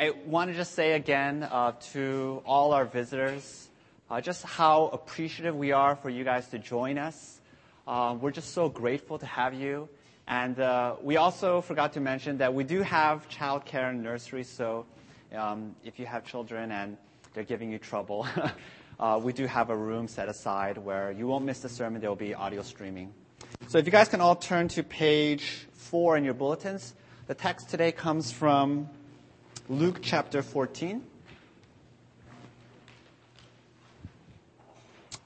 I want to just say again uh, to all our visitors uh, just how appreciative we are for you guys to join us. Uh, we're just so grateful to have you. And we also forgot to mention that we do have childcare and nursery, so um, if you have children and they're giving you trouble, we do have a room set aside where you won't miss the sermon. There will be audio streaming. So if you guys can all turn to page four in your bulletins, the text today comes from Luke chapter 14.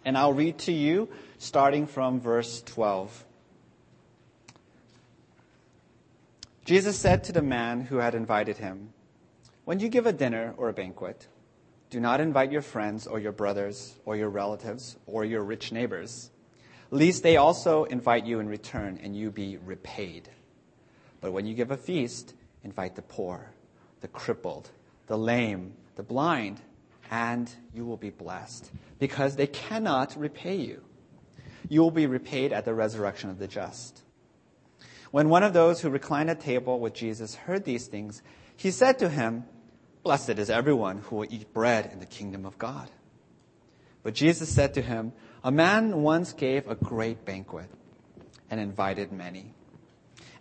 And I'll read to you starting from verse 12. Jesus said to the man who had invited him, When you give a dinner or a banquet, do not invite your friends or your brothers or your relatives or your rich neighbors, lest they also invite you in return and you be repaid. But when you give a feast, invite the poor, the crippled, the lame, the blind, and you will be blessed, because they cannot repay you. You will be repaid at the resurrection of the just. When one of those who reclined at table with Jesus heard these things, he said to him, Blessed is everyone who will eat bread in the kingdom of God. But Jesus said to him, A man once gave a great banquet and invited many.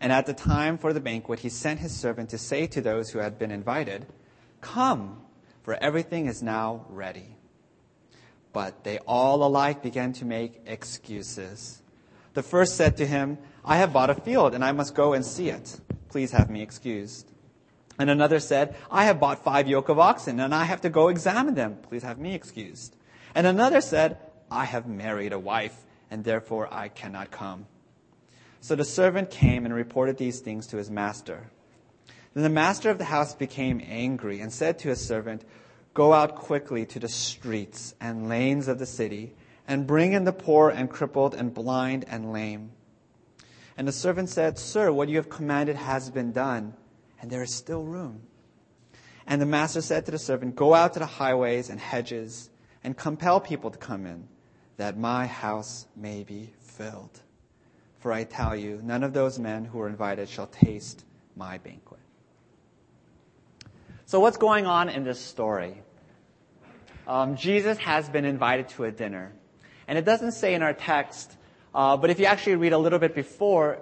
And at the time for the banquet, he sent his servant to say to those who had been invited, Come, for everything is now ready. But they all alike began to make excuses. The first said to him, I have bought a field and I must go and see it. Please have me excused. And another said, I have bought five yoke of oxen and I have to go examine them. Please have me excused. And another said, I have married a wife and therefore I cannot come. So the servant came and reported these things to his master. Then the master of the house became angry and said to his servant, Go out quickly to the streets and lanes of the city and bring in the poor and crippled and blind and lame. And the servant said, Sir, what you have commanded has been done, and there is still room. And the master said to the servant, Go out to the highways and hedges and compel people to come in, that my house may be filled. For I tell you, none of those men who are invited shall taste my banquet. So, what's going on in this story? Um, Jesus has been invited to a dinner. And it doesn't say in our text, uh, but if you actually read a little bit before,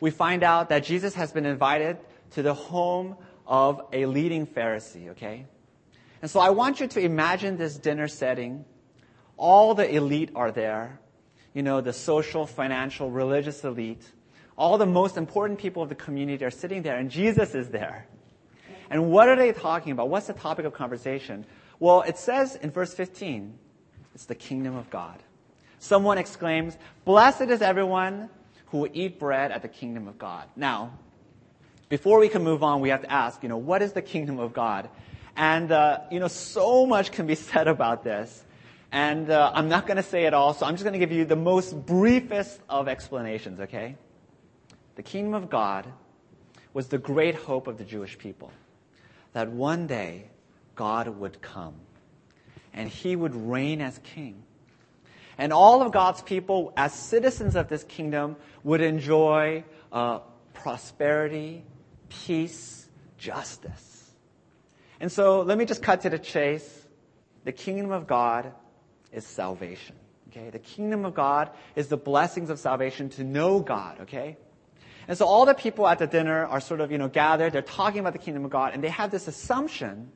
we find out that Jesus has been invited to the home of a leading Pharisee, okay? And so I want you to imagine this dinner setting. All the elite are there. You know, the social, financial, religious elite. All the most important people of the community are sitting there, and Jesus is there. And what are they talking about? What's the topic of conversation? Well, it says in verse 15, it's the kingdom of God. Someone exclaims, Blessed is everyone who will eat bread at the kingdom of God. Now, before we can move on, we have to ask, you know, what is the kingdom of God? And, uh, you know, so much can be said about this. And uh, I'm not going to say it all, so I'm just going to give you the most briefest of explanations, okay? The kingdom of God was the great hope of the Jewish people that one day God would come and he would reign as king. And all of God's people, as citizens of this kingdom, would enjoy uh, prosperity, peace, justice. And so let me just cut to the chase. The kingdom of God is salvation. Okay? The kingdom of God is the blessings of salvation to know God. Okay? And so all the people at the dinner are sort of, you know, gathered. They're talking about the kingdom of God, and they have this assumption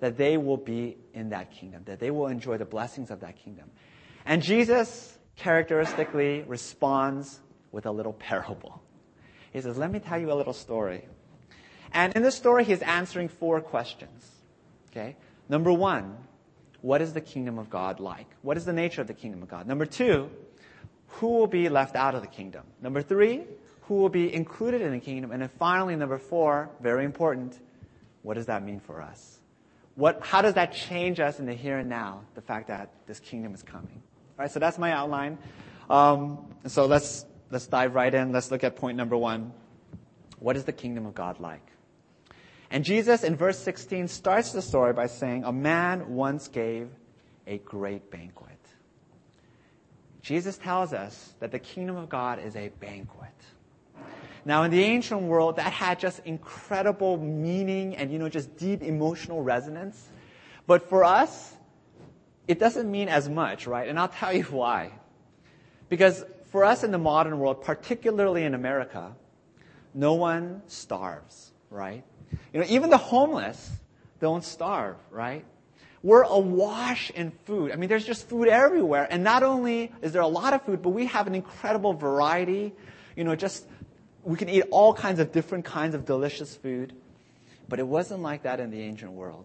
that they will be in that kingdom, that they will enjoy the blessings of that kingdom. And Jesus characteristically responds with a little parable. He says, Let me tell you a little story. And in this story, he's answering four questions. Okay? Number one, what is the kingdom of God like? What is the nature of the kingdom of God? Number two, who will be left out of the kingdom? Number three, who will be included in the kingdom. And then finally, number four, very important, what does that mean for us? What, how does that change us in the here and now, the fact that this kingdom is coming? All right, so that's my outline. Um, so let's, let's dive right in. Let's look at point number one. What is the kingdom of God like? And Jesus in verse 16 starts the story by saying, A man once gave a great banquet. Jesus tells us that the kingdom of God is a banquet. Now, in the ancient world, that had just incredible meaning and, you know, just deep emotional resonance. But for us, it doesn't mean as much, right? And I'll tell you why. Because for us in the modern world, particularly in America, no one starves, right? You know, even the homeless don't starve, right? We're awash in food. I mean, there's just food everywhere. And not only is there a lot of food, but we have an incredible variety. You know, just, we can eat all kinds of different kinds of delicious food. But it wasn't like that in the ancient world.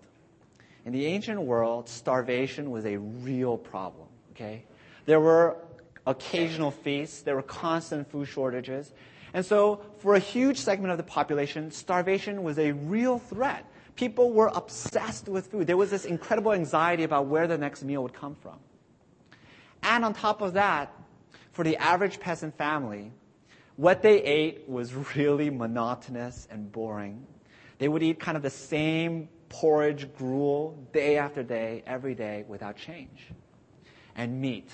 In the ancient world, starvation was a real problem, okay? There were occasional feasts, there were constant food shortages. And so, for a huge segment of the population, starvation was a real threat. People were obsessed with food. There was this incredible anxiety about where the next meal would come from. And on top of that, for the average peasant family, what they ate was really monotonous and boring. They would eat kind of the same porridge, gruel, day after day, every day, without change. And meat.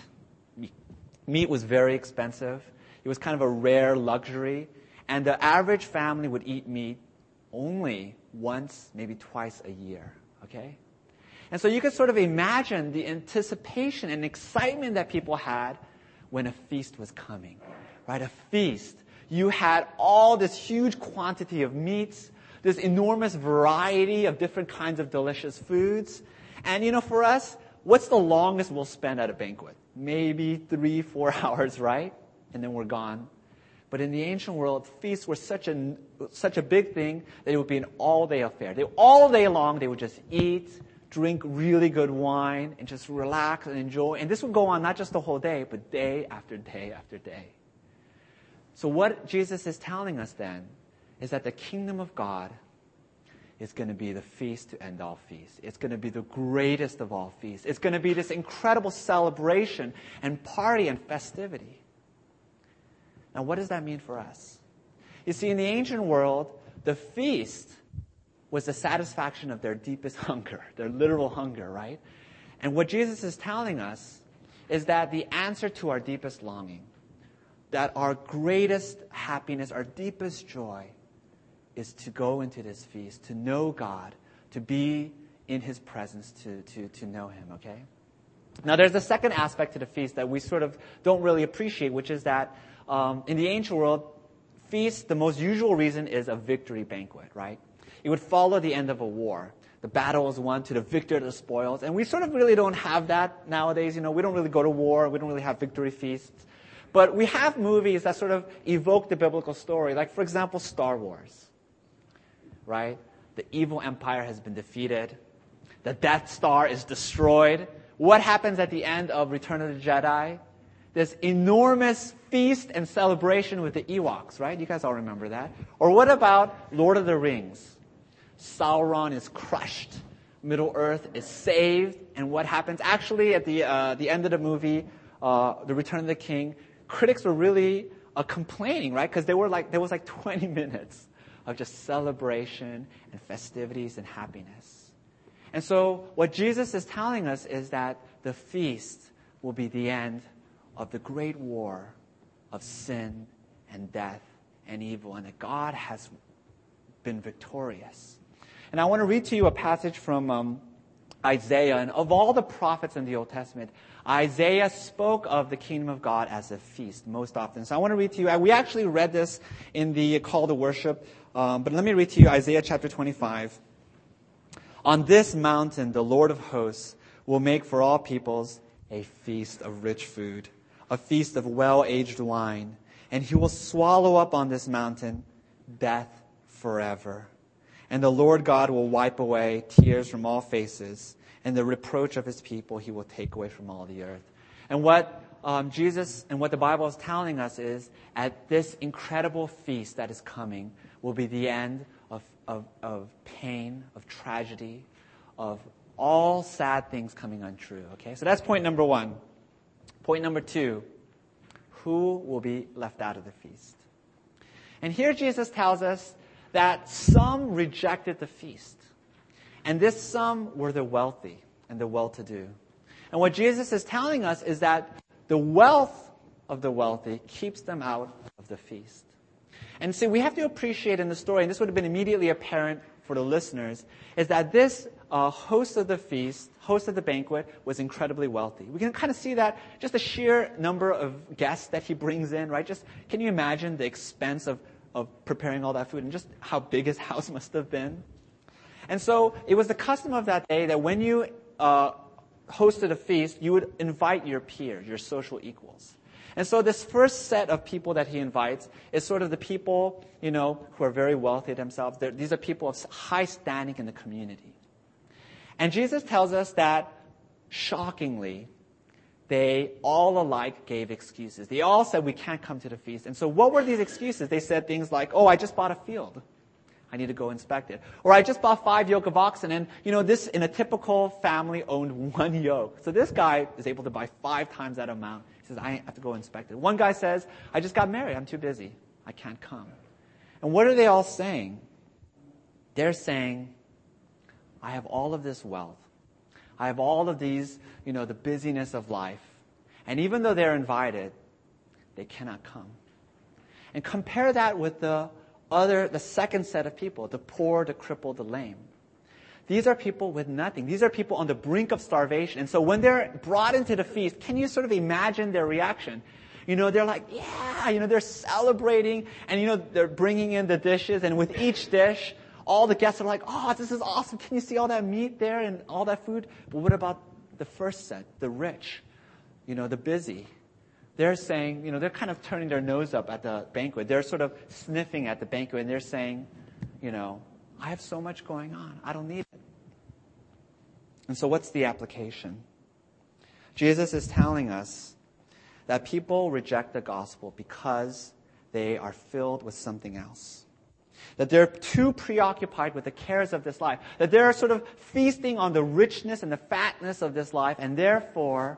Meat was very expensive. It was kind of a rare luxury. And the average family would eat meat only once, maybe twice a year. Okay? And so you could sort of imagine the anticipation and excitement that people had when a feast was coming. Right? A feast. You had all this huge quantity of meats, this enormous variety of different kinds of delicious foods. And you know, for us, what's the longest we'll spend at a banquet? Maybe three, four hours, right? And then we're gone. But in the ancient world, feasts were such a, such a big thing that it would be an all day affair. They, all day long, they would just eat, drink really good wine, and just relax and enjoy. And this would go on not just the whole day, but day after day after day. So, what Jesus is telling us then is that the kingdom of God is going to be the feast to end all feasts. It's going to be the greatest of all feasts. It's going to be this incredible celebration and party and festivity. Now, what does that mean for us? You see, in the ancient world, the feast was the satisfaction of their deepest hunger, their literal hunger, right? And what Jesus is telling us is that the answer to our deepest longing, that our greatest happiness, our deepest joy, is to go into this feast, to know God, to be in His presence, to, to, to know Him, okay? Now, there's a second aspect to the feast that we sort of don't really appreciate, which is that um, in the ancient world, feast, the most usual reason is a victory banquet, right? It would follow the end of a war. The battle is won to the victor to the spoils. And we sort of really don't have that nowadays. You know, we don't really go to war. We don't really have victory feasts. But we have movies that sort of evoke the biblical story. Like, for example, Star Wars. Right? The evil empire has been defeated. The Death Star is destroyed. What happens at the end of Return of the Jedi? This enormous feast and celebration with the Ewoks, right? You guys all remember that. Or what about Lord of the Rings? Sauron is crushed. Middle Earth is saved. And what happens? Actually, at the, uh, the end of the movie, uh, The Return of the King, critics were really uh, complaining, right? Because were like, there was like 20 minutes of just celebration and festivities and happiness. And so what Jesus is telling us is that the feast will be the end of the great war of sin and death and evil, and that God has been victorious. And I want to read to you a passage from um, Isaiah. And of all the prophets in the Old Testament, Isaiah spoke of the kingdom of God as a feast most often. So I want to read to you. We actually read this in the call to worship, um, but let me read to you Isaiah chapter 25. On this mountain, the Lord of hosts will make for all peoples a feast of rich food a feast of well aged wine, and he will swallow up on this mountain death forever. And the Lord God will wipe away tears from all faces, and the reproach of his people he will take away from all the earth. And what um, Jesus and what the Bible is telling us is at this incredible feast that is coming will be the end of, of, of pain, of tragedy, of all sad things coming untrue. Okay? So that's point number one. Point number two who will be left out of the feast? And here Jesus tells us that some rejected the feast. And this some were the wealthy and the well to do. And what Jesus is telling us is that the wealth of the wealthy keeps them out of the feast. And see, we have to appreciate in the story, and this would have been immediately apparent for the listeners, is that this uh, host of the feast, host of the banquet, was incredibly wealthy. We can kind of see that just the sheer number of guests that he brings in, right? Just can you imagine the expense of, of preparing all that food and just how big his house must have been? And so it was the custom of that day that when you uh, hosted a feast, you would invite your peers, your social equals. And so this first set of people that he invites is sort of the people, you know, who are very wealthy themselves. They're, these are people of high standing in the community. And Jesus tells us that, shockingly, they all alike gave excuses. They all said, we can't come to the feast. And so what were these excuses? They said things like, oh, I just bought a field. I need to go inspect it. Or I just bought five yoke of oxen and, you know, this in a typical family owned one yoke. So this guy is able to buy five times that amount. He says, I have to go inspect it. One guy says, I just got married. I'm too busy. I can't come. And what are they all saying? They're saying, I have all of this wealth. I have all of these, you know, the busyness of life. And even though they're invited, they cannot come. And compare that with the other, the second set of people, the poor, the crippled, the lame. These are people with nothing. These are people on the brink of starvation. And so when they're brought into the feast, can you sort of imagine their reaction? You know, they're like, yeah, you know, they're celebrating and, you know, they're bringing in the dishes and with each dish, all the guests are like, oh, this is awesome. Can you see all that meat there and all that food? But what about the first set, the rich, you know, the busy? they're saying, you know, they're kind of turning their nose up at the banquet. They're sort of sniffing at the banquet and they're saying, you know, I have so much going on. I don't need it. And so what's the application? Jesus is telling us that people reject the gospel because they are filled with something else. That they're too preoccupied with the cares of this life. That they're sort of feasting on the richness and the fatness of this life and therefore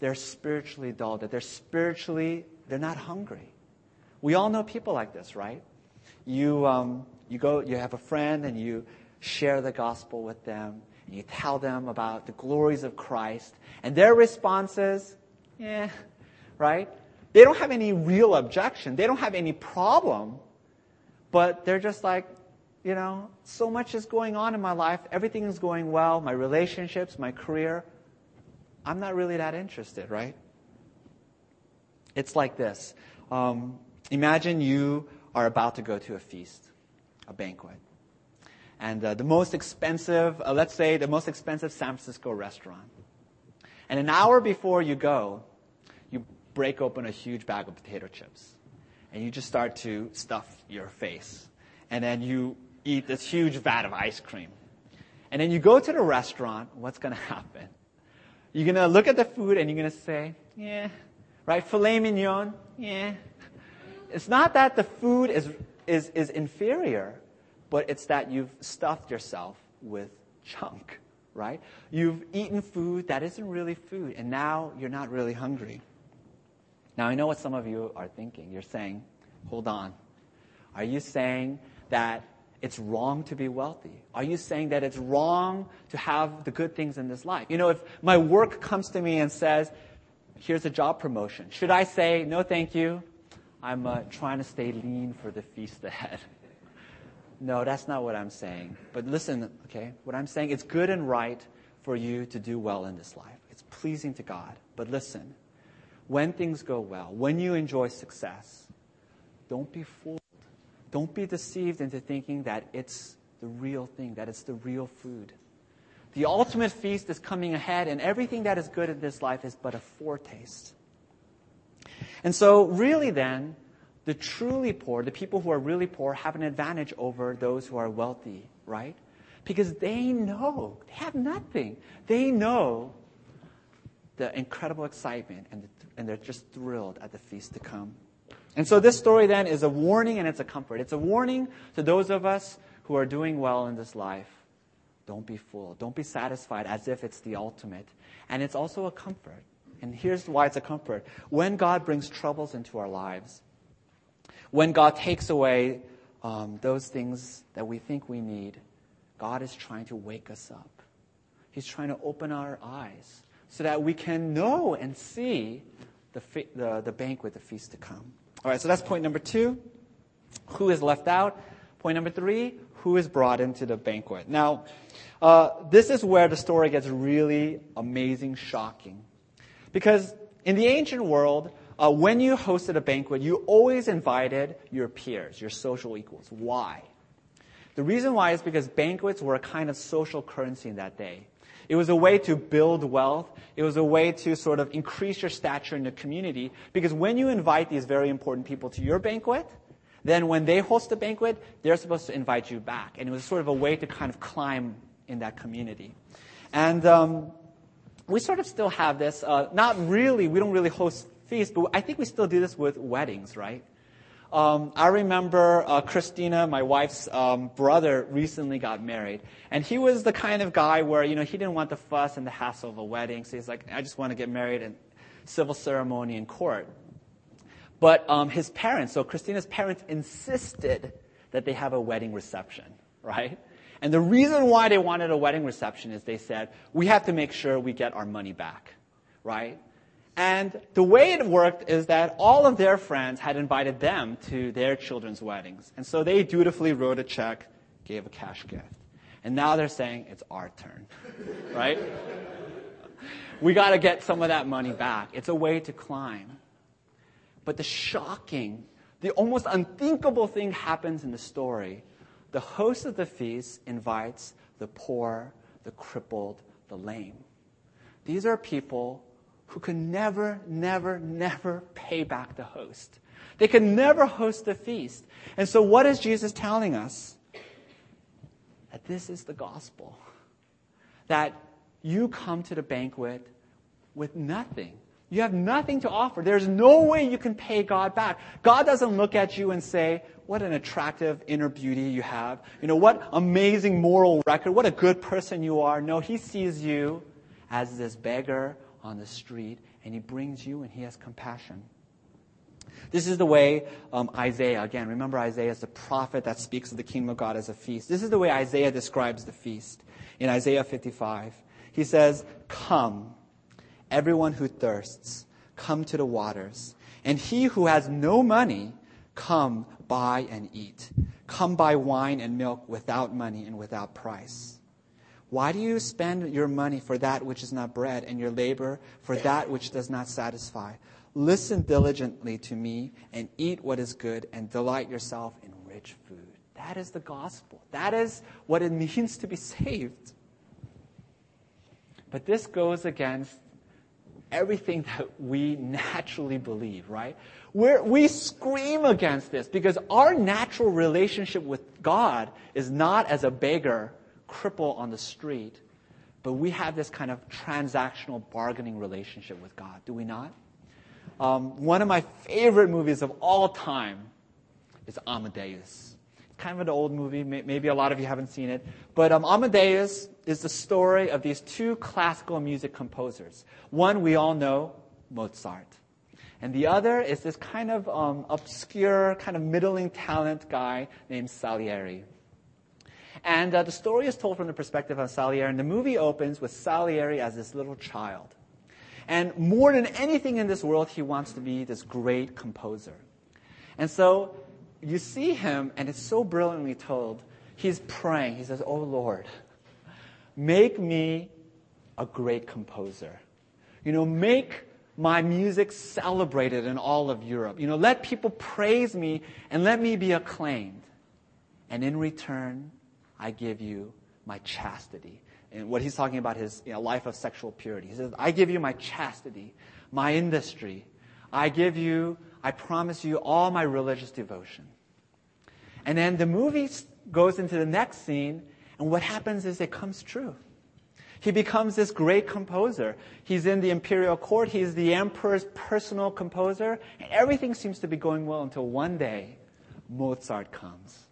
they're spiritually dull, that they're spiritually, they're not hungry. We all know people like this, right? You, um, you go, you have a friend and you share the gospel with them and you tell them about the glories of Christ and their response is, yeah, right? They don't have any real objection. They don't have any problem, but they're just like, you know, so much is going on in my life. Everything is going well. My relationships, my career. I'm not really that interested, right? It's like this. Um, imagine you are about to go to a feast, a banquet. And uh, the most expensive, uh, let's say the most expensive San Francisco restaurant. And an hour before you go, you break open a huge bag of potato chips. And you just start to stuff your face. And then you eat this huge vat of ice cream. And then you go to the restaurant, what's to happen? You're to look at the food and you're to say, yeah, right? Filet mignon, yeah. It's not that the food is, is, is inferior, but it's that you've stuffed yourself with junk, right? You've eaten food that isn't really food, and now you're not really hungry. Now, I know what some of you are thinking. You're saying, hold on. Are you saying that it's wrong to be wealthy? Are you saying that it's wrong to have the good things in this life? You know, if my work comes to me and says, here's a job promotion, should I say, no, thank you? I'm uh, trying to stay lean for the feast ahead. no, that's not what I'm saying. But listen, okay? What I'm saying, it's good and right for you to do well in this life. It's pleasing to God. But listen, when things go well, when you enjoy success, don't be fooled don't be deceived into thinking that it's the real thing, that it's the real food. The ultimate feast is coming ahead, and everything that is good in this life is but a foretaste. And so, really, then, the truly poor, the people who are really poor, have an advantage over those who are wealthy, right? Because they know, they have nothing. They know the incredible excitement, and, the, and they're just thrilled at the feast to come. And so this story then is a warning and it's a comfort. It's a warning to those of us who are doing well in this life. Don't be fooled. Don't be satisfied as if it's the ultimate. And it's also a comfort. And here's why it's a comfort. When God brings troubles into our lives, when God takes away um, those things that we think we need, God is trying to wake us up. He's trying to open our eyes so that we can know and see the, the, the banquet, the feast to come. All right, so that's point number two. Who is left out? Point number three, who is brought into the banquet? Now, uh, this is where the story gets really amazing, shocking. Because in the ancient world, uh, when you hosted a banquet, you always invited your peers, your social equals. Why? The reason why is because banquets were a kind of social currency in that day. It was a way to build wealth. It was a way to sort of increase your stature in the community. Because when you invite these very important people to your banquet, then when they host a banquet, they're supposed to invite you back. And it was sort of a way to kind of climb in that community. And um, we sort of still have this. Uh, not really, we don't really host feasts, but I think we still do this with weddings, right? Um, I remember uh, Christina, my wife's um, brother, recently got married, and he was the kind of guy where you know he didn't want the fuss and the hassle of a wedding, so he's like, I just want to get married in civil ceremony in court. But um, his parents, so Christina's parents, insisted that they have a wedding reception, right? And the reason why they wanted a wedding reception is they said, we have to make sure we get our money back, right? And the way it worked is that all of their friends had invited them to their children's weddings. And so they dutifully wrote a check, gave a cash gift. And now they're saying it's our turn, right? we got to get some of that money back. It's a way to climb. But the shocking, the almost unthinkable thing happens in the story the host of the feast invites the poor, the crippled, the lame. These are people who can never, never, never pay back the host. They can never host the feast. And so, what is Jesus telling us? That this is the gospel. That you come to the banquet with nothing. You have nothing to offer. There's no way you can pay God back. God doesn't look at you and say, what an attractive inner beauty you have. You know, what amazing moral record. What a good person you are. No, he sees you as this beggar on the street and he brings you and he has compassion. This is the way um, Isaiah, again, remember Isaiah is the prophet that speaks of the kingdom of God as a feast. This is the way Isaiah describes the feast in Isaiah 55. He says, Come, everyone who thirsts, come to the waters. And he who has no money, come buy and eat. Come buy wine and milk without money and without price. Why do you spend your money for that which is not bread and your labor for that which does not satisfy? Listen diligently to me and eat what is good and delight yourself in rich food. That is the gospel. That is what it means to be saved. But this goes against everything that we naturally believe, right? We're, we scream against this because our natural relationship with God is not as a beggar, cripple on the street, but we have this kind of transactional bargaining relationship with God, do we not? Um, one of my favorite movies of all time is Amadeus. It's Kind of an old movie. Maybe a lot of you haven't seen it. But um, Amadeus is the story of these two classical music composers. One we all know, Mozart. And the other is this kind of um, obscure, kind of middling talent guy named Salieri. And uh, the story is told from the perspective of Salieri. And the movie opens with Salieri as this little child. And more than anything in this world, he wants to be this great composer. And so you see him, and it's so brilliantly told. He's praying. He says, Oh Lord, make me a great composer. You know, make my music celebrated in all of Europe. You know, let people praise me and let me be acclaimed. And in return, I give you my chastity. And what he's talking about is you know, life of sexual purity. He says, I give you my chastity, my industry. I give you, I promise you all my religious devotion. And then the movie goes into the next scene, and what happens is it comes true. He becomes this great composer. He's in the imperial court. He's the emperor's personal composer. And everything seems to be going well until one day Mozart comes.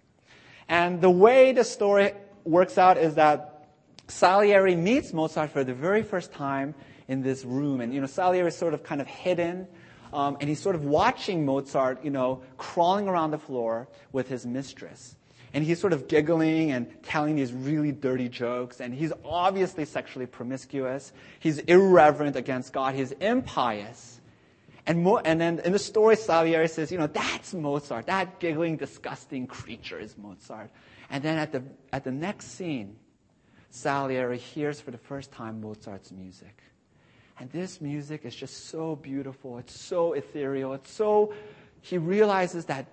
And the way the story works out is that Salieri meets Mozart for the very first time in this room. And, you know, Salieri is sort of kind of hidden. Um, and he's sort of watching Mozart, you know, crawling around the floor with his mistress. And he's sort of giggling and telling these really dirty jokes. And he's obviously sexually promiscuous. He's irreverent against God. He's impious. And, Mo- and then in the story, Salieri says, you know, that's Mozart. That giggling, disgusting creature is Mozart. And then at the, at the next scene, Salieri hears for the first time Mozart's music. And this music is just so beautiful. It's so ethereal. It's so, he realizes that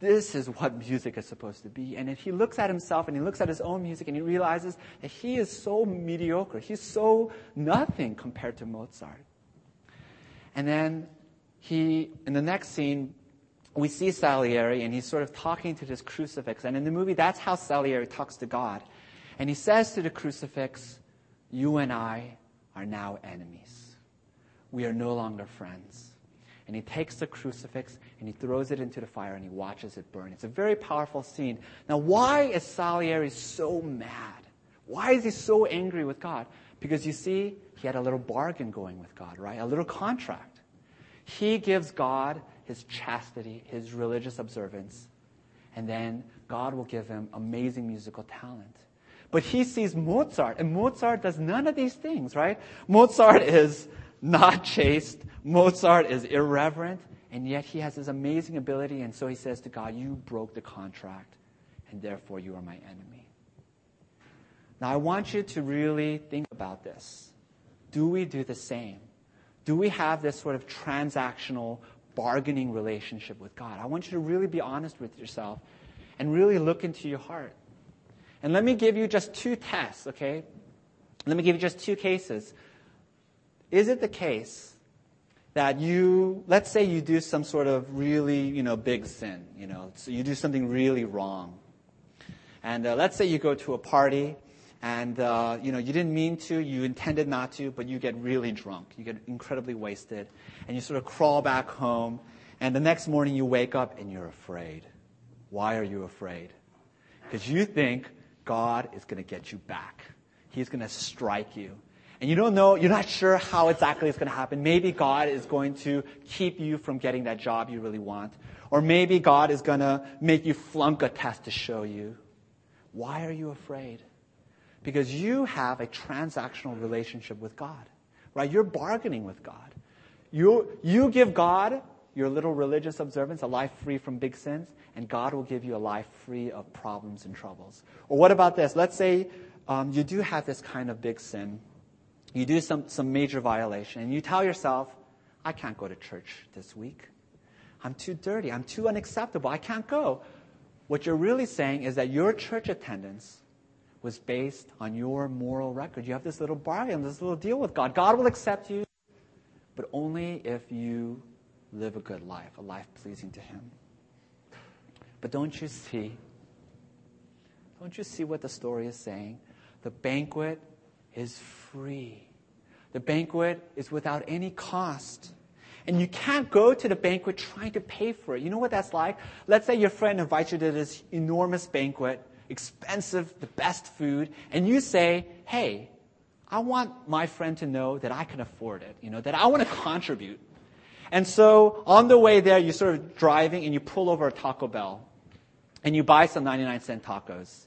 this is what music is supposed to be. And if he looks at himself and he looks at his own music and he realizes that he is so mediocre, he's so nothing compared to Mozart. And then he, in the next scene, we see Salieri and he's sort of talking to this crucifix. And in the movie, that's how Salieri talks to God. And he says to the crucifix, You and I are now enemies. We are no longer friends. And he takes the crucifix and he throws it into the fire and he watches it burn. It's a very powerful scene. Now, why is Salieri so mad? Why is he so angry with God? Because you see, he had a little bargain going with God, right? A little contract. He gives God his chastity, his religious observance, and then God will give him amazing musical talent. But he sees Mozart, and Mozart does none of these things, right? Mozart is not chaste. Mozart is irreverent, and yet he has this amazing ability, and so he says to God, You broke the contract, and therefore you are my enemy. Now, I want you to really think about this. Do we do the same? Do we have this sort of transactional bargaining relationship with God? I want you to really be honest with yourself and really look into your heart. And let me give you just two tests, okay? Let me give you just two cases. Is it the case that you, let's say you do some sort of really, you know, big sin, you know, so you do something really wrong. And uh, let's say you go to a party and uh, you know you didn't mean to, you intended not to, but you get really drunk, you get incredibly wasted, and you sort of crawl back home, and the next morning you wake up and you're afraid. Why are you afraid? Because you think God is going to get you back. He's going to strike you. And you don't know, you're not sure how exactly it's going to happen. Maybe God is going to keep you from getting that job you really want. Or maybe God is going to make you flunk a test to show you. Why are you afraid? Because you have a transactional relationship with God, right? You're bargaining with God. You, you give God your little religious observance, a life free from big sins, and God will give you a life free of problems and troubles. Or what about this? Let's say um, you do have this kind of big sin. You do some, some major violation, and you tell yourself, I can't go to church this week. I'm too dirty. I'm too unacceptable. I can't go. What you're really saying is that your church attendance was based on your moral record. You have this little bargain, this little deal with God. God will accept you, but only if you live a good life, a life pleasing to Him. But don't you see? Don't you see what the story is saying? The banquet is free. The banquet is without any cost. And you can't go to the banquet trying to pay for it. You know what that's like? Let's say your friend invites you to this enormous banquet, expensive, the best food, and you say, hey, I want my friend to know that I can afford it, you know, that I want to contribute. And so on the way there, you're sort of driving and you pull over a Taco Bell and you buy some 99 cent tacos.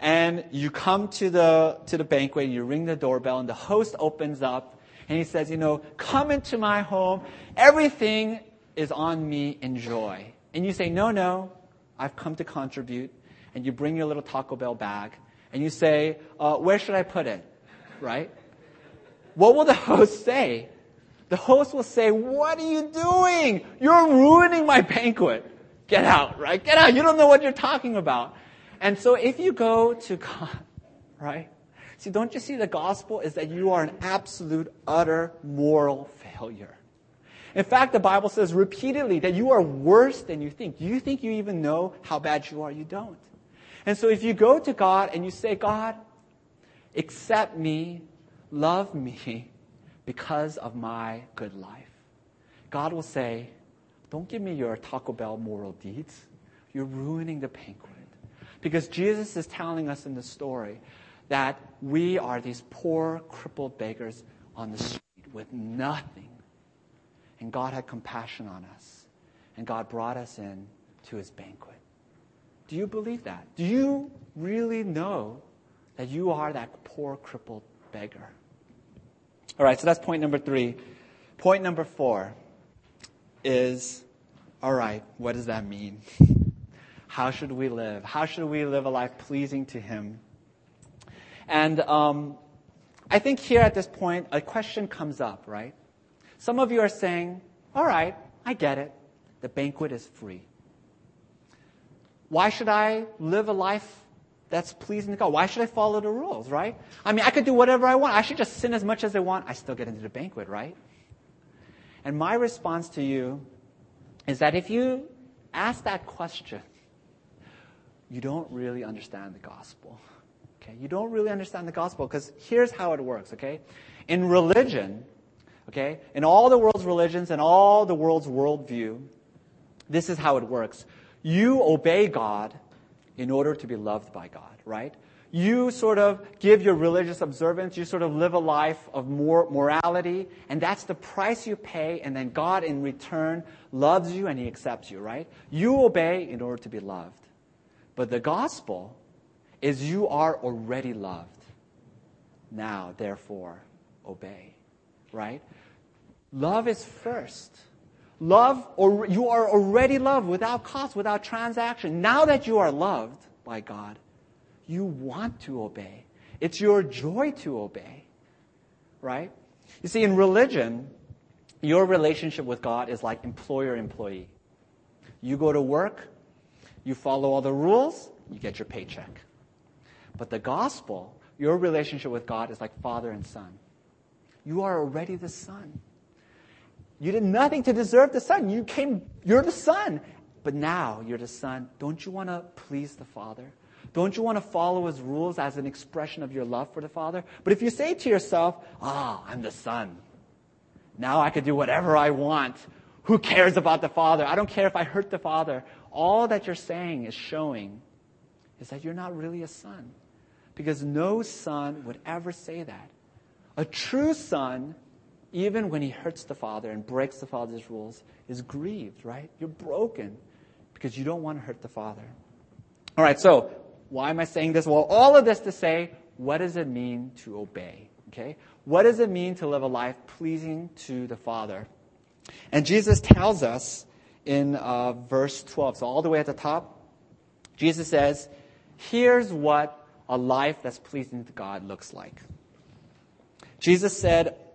And you come to the, to the banquet and you ring the doorbell and the host opens up and he says, you know, come into my home. Everything is on me. Enjoy. And you say, no, no, I've come to contribute. And you bring your little Taco Bell bag and you say, uh, where should I put it? Right? What will the host say? The host will say, what are you doing? You're ruining my banquet. Get out, right? Get out. You don't know what you're talking about. And so if you go to God, right? See, don't you see the gospel is that you are an absolute, utter moral failure. In fact, the Bible says repeatedly that you are worse than you think. Do you think you even know how bad you are? You don't. And so if you go to God and you say, God, accept me, love me because of my good life, God will say, don't give me your Taco Bell moral deeds. You're ruining the banquet. Because Jesus is telling us in the story that we are these poor, crippled beggars on the street with nothing. And God had compassion on us. And God brought us in to his banquet. Do you believe that? Do you really know that you are that poor, crippled beggar? All right, so that's point number three. Point number four is all right, what does that mean? How should we live? How should we live a life pleasing to Him? And um, I think here at this point, a question comes up, right? Some of you are saying, all right, I get it. The banquet is free. Why should I live a life that's pleasing to God? Why should I follow the rules, right? I mean, I could do whatever I want. I should just sin as much as I want. I still get into the banquet, right? And my response to you is that if you ask that question, you don't really understand the gospel. Okay? You don't really understand the gospel because here's how it works, okay? In religion, okay, in all the world's religions and all the world's worldview, this is how it works. You obey God in order to be loved by God, right? You sort of give your religious observance, you sort of live a life of more morality, and that's the price you pay, and then God in return loves you and He accepts you, right? You obey in order to be loved. But the gospel is you are already loved. Now, therefore, obey, right? Love is first. Love, or you are already loved without cost, without transaction. Now that you are loved by God, you want to obey. It's your joy to obey. Right? You see, in religion, your relationship with God is like employer employee. You go to work, you follow all the rules, you get your paycheck. But the gospel, your relationship with God is like father and son. You are already the son. You did nothing to deserve the son. You came, you're the son. But now you're the son. Don't you want to please the father? Don't you want to follow his rules as an expression of your love for the Father? But if you say to yourself, ah, I'm the Son. Now I can do whatever I want. Who cares about the Father? I don't care if I hurt the Father. All that you're saying is showing is that you're not really a son. Because no son would ever say that. A true son, even when he hurts the Father and breaks the Father's rules, is grieved, right? You're broken because you don't want to hurt the Father. All right, so why am I saying this? Well, all of this to say, what does it mean to obey? Okay? What does it mean to live a life pleasing to the Father? And Jesus tells us in uh, verse 12, so all the way at the top, Jesus says, here's what a life that's pleasing to God looks like. Jesus said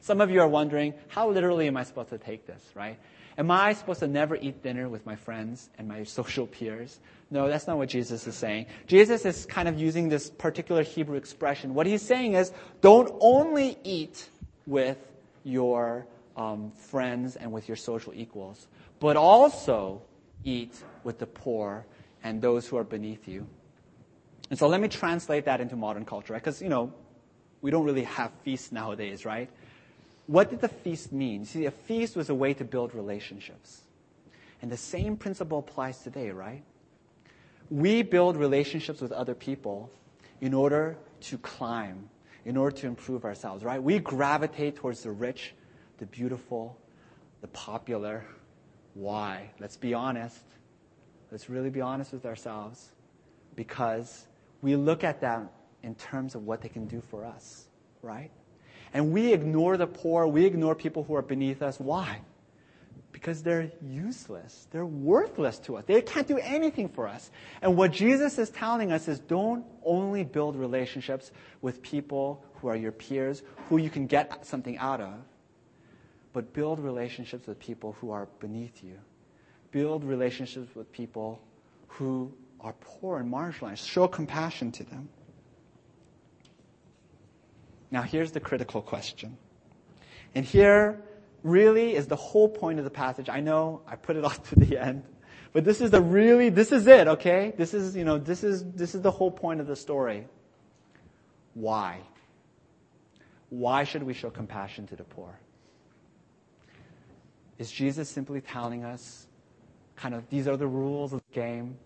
Some of you are wondering, how literally am I supposed to take this, right? Am I supposed to never eat dinner with my friends and my social peers? No, that's not what Jesus is saying. Jesus is kind of using this particular Hebrew expression. What he's saying is, don't only eat with your um, friends and with your social equals, but also eat with the poor and those who are beneath you. And so let me translate that into modern culture, right? Because, you know, we don't really have feasts nowadays, right? What did the feast mean? See, a feast was a way to build relationships. And the same principle applies today, right? We build relationships with other people in order to climb, in order to improve ourselves, right? We gravitate towards the rich, the beautiful, the popular. Why? Let's be honest. Let's really be honest with ourselves. Because we look at them in terms of what they can do for us, right? And we ignore the poor, we ignore people who are beneath us. Why? because they're useless. They're worthless to us. They can't do anything for us. And what Jesus is telling us is don't only build relationships with people who are your peers, who you can get something out of, but build relationships with people who are beneath you. Build relationships with people who are poor and marginalized. Show compassion to them. Now, here's the critical question. And here, really is the whole point of the passage. I know I put it off to the end, but this is the really, this is it, okay? This is, you know, this is, this is the whole point of the story. Why? Why should we show compassion to the poor? Is Jesus simply telling us, kind of, these are the rules of the game?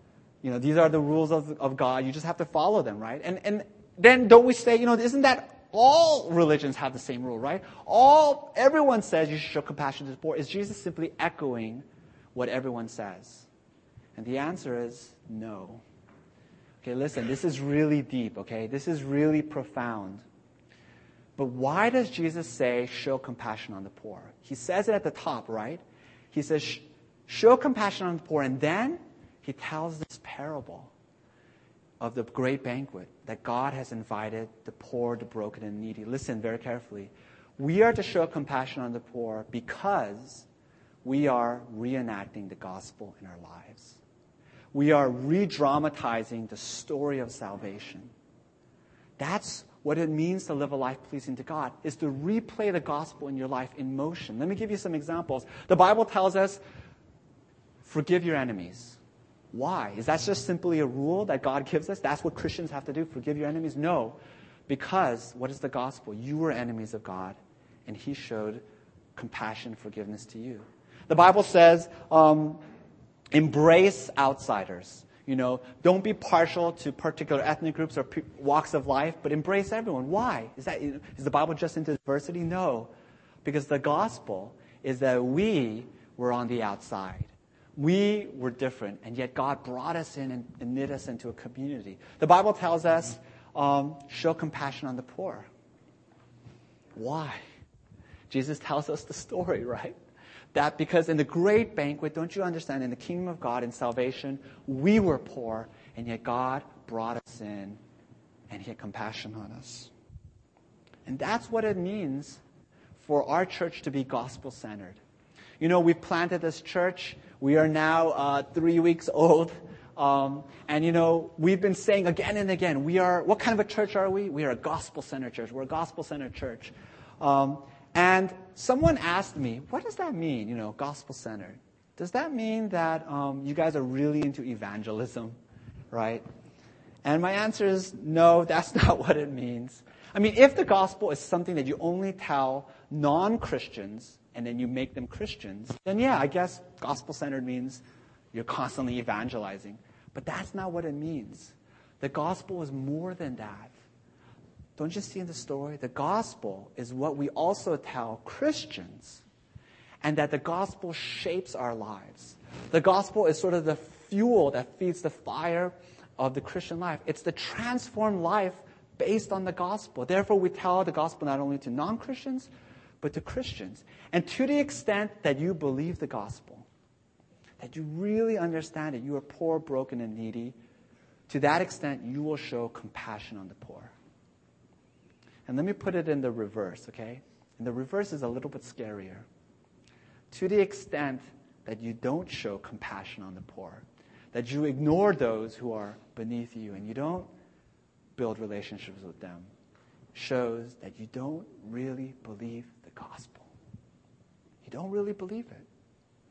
you know, these are the rules of, of God. You just have to follow them, right? And, and then don't we say, you know, isn't that all religions have the same rule, right? All, everyone says you should show compassion to the poor. Is Jesus simply echoing what everyone says? And the answer is no. Okay, listen, this is really deep, okay? This is really profound. But why does Jesus say, show compassion on the poor? He says it at the top, right? He says, show compassion on the poor, and then he tells this parable of the great banquet that God has invited the poor, the broken, and needy. Listen very carefully. We are to show compassion on the poor because we are reenacting the gospel in our lives. We are re dramatizing the story of salvation. That's what it means to live a life pleasing to God, is to replay the gospel in your life in motion. Let me give you some examples. The Bible tells us, forgive your enemies. Why? Is that just simply a rule that God gives us? That's what Christians have to do, forgive your enemies? No. Because what is the gospel? You were enemies of God, and He showed compassion, forgiveness to you. The Bible says, um, embrace outsiders. You know, don't be partial to particular ethnic groups or pe- walks of life, but embrace everyone. Why? Is that is the Bible just into diversity? No, because the gospel is that we were on the outside. We were different, and yet God brought us in and, and knit us into a community. The Bible tells us, um, show compassion on the poor. Why? Jesus tells us the story, right? That because in the great banquet, don't you understand, in the kingdom of God, in salvation, we were poor, and yet God brought us in, and He had compassion on us. And that's what it means for our church to be gospel centered. You know, we planted this church. We are now uh, three weeks old. Um, and you know, we've been saying again and again, we are, what kind of a church are we? We are a gospel centered church. We're a gospel centered church. Um, and someone asked me, what does that mean, you know, gospel centered? Does that mean that um, you guys are really into evangelism, right? And my answer is no, that's not what it means. I mean, if the gospel is something that you only tell non Christians and then you make them Christians, then yeah, I guess gospel centered means you're constantly evangelizing. But that's not what it means. The gospel is more than that. Don't you see in the story? The gospel is what we also tell Christians, and that the gospel shapes our lives. The gospel is sort of the fuel that feeds the fire of the Christian life. It's the transformed life based on the gospel. Therefore, we tell the gospel not only to non Christians, but to Christians. And to the extent that you believe the gospel, that you really understand that you are poor, broken, and needy, to that extent, you will show compassion on the poor. And let me put it in the reverse, okay? And the reverse is a little bit scarier. To the extent that you don't show compassion on the poor, that you ignore those who are beneath you and you don't build relationships with them, shows that you don't really believe gospel. You don't really believe it.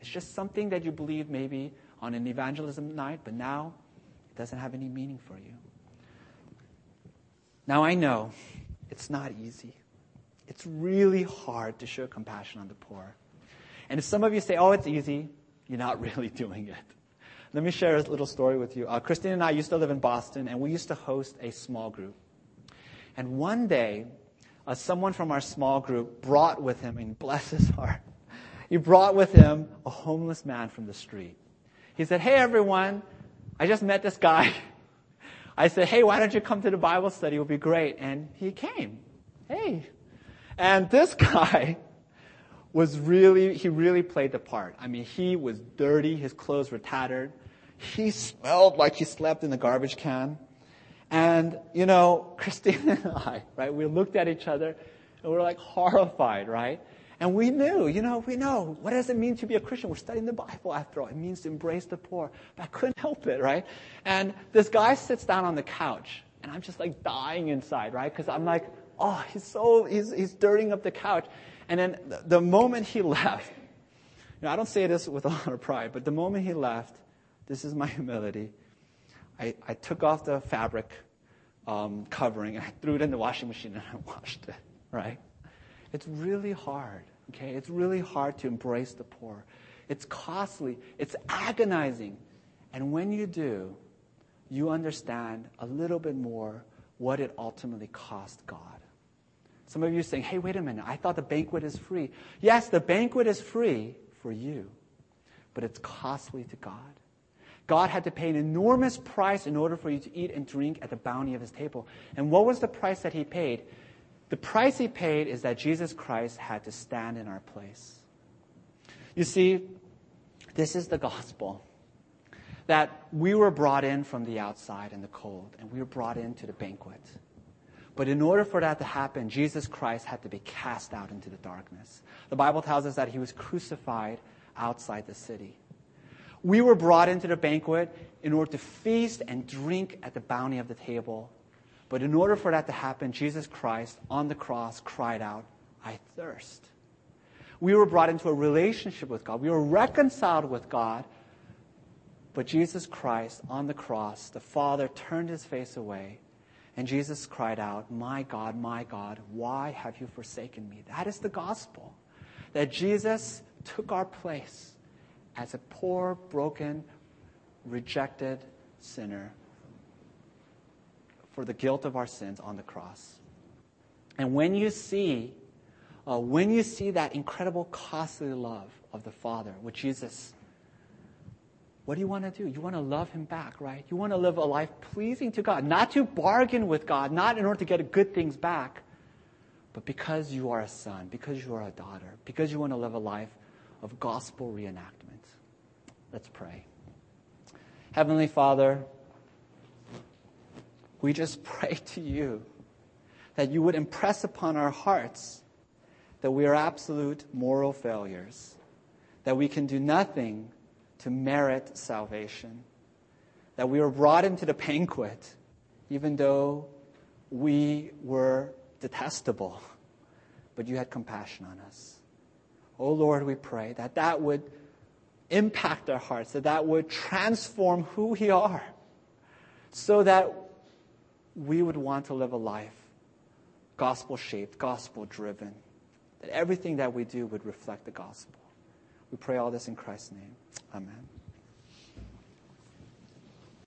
It's just something that you believe maybe on an evangelism night, but now it doesn't have any meaning for you. Now I know it's not easy. It's really hard to show compassion on the poor. And if some of you say, oh, it's easy, you're not really doing it. Let me share a little story with you. Uh, Christine and I used to live in Boston, and we used to host a small group. And one day, uh, someone from our small group brought with him, and bless his heart, he brought with him a homeless man from the street. He said, Hey, everyone, I just met this guy. I said, hey, why don't you come to the Bible study? It would be great. And he came. Hey. And this guy was really, he really played the part. I mean, he was dirty. His clothes were tattered. He smelled like he slept in the garbage can. And, you know, Christine and I, right, we looked at each other and we were like horrified, right? And we knew, you know, we know what does it mean to be a Christian? We're studying the Bible after all. It means to embrace the poor. But I couldn't help it, right? And this guy sits down on the couch, and I'm just like dying inside, right? Because I'm like, oh, he's so, he's, he's dirtying up the couch. And then the, the moment he left, you know, I don't say this with a lot of pride, but the moment he left, this is my humility. I, I took off the fabric um, covering and I threw it in the washing machine and I washed it, right? It's really hard. Okay? It's really hard to embrace the poor. It's costly. It's agonizing. And when you do, you understand a little bit more what it ultimately cost God. Some of you are saying, hey, wait a minute, I thought the banquet is free. Yes, the banquet is free for you, but it's costly to God. God had to pay an enormous price in order for you to eat and drink at the bounty of his table. And what was the price that he paid? The price he paid is that Jesus Christ had to stand in our place. You see, this is the gospel. That we were brought in from the outside in the cold, and we were brought into the banquet. But in order for that to happen, Jesus Christ had to be cast out into the darkness. The Bible tells us that he was crucified outside the city. We were brought into the banquet in order to feast and drink at the bounty of the table. But in order for that to happen, Jesus Christ on the cross cried out, I thirst. We were brought into a relationship with God. We were reconciled with God. But Jesus Christ on the cross, the Father turned his face away and Jesus cried out, My God, my God, why have you forsaken me? That is the gospel. That Jesus took our place as a poor, broken, rejected sinner for the guilt of our sins on the cross. And when you see, uh, when you see that incredible, costly love of the Father with Jesus what do you want to do? You want to love Him back, right? You want to live a life pleasing to God, not to bargain with God, not in order to get good things back, but because you are a son, because you are a daughter, because you want to live a life of gospel reenactment. Let's pray. Heavenly Father, we just pray to you that you would impress upon our hearts that we are absolute moral failures, that we can do nothing to merit salvation. That we were brought into the banquet even though we were detestable, but you had compassion on us. Oh Lord, we pray that that would impact our hearts, that that would transform who we are, so that we would want to live a life gospel shaped, gospel driven, that everything that we do would reflect the gospel. We pray all this in Christ's name. Amen.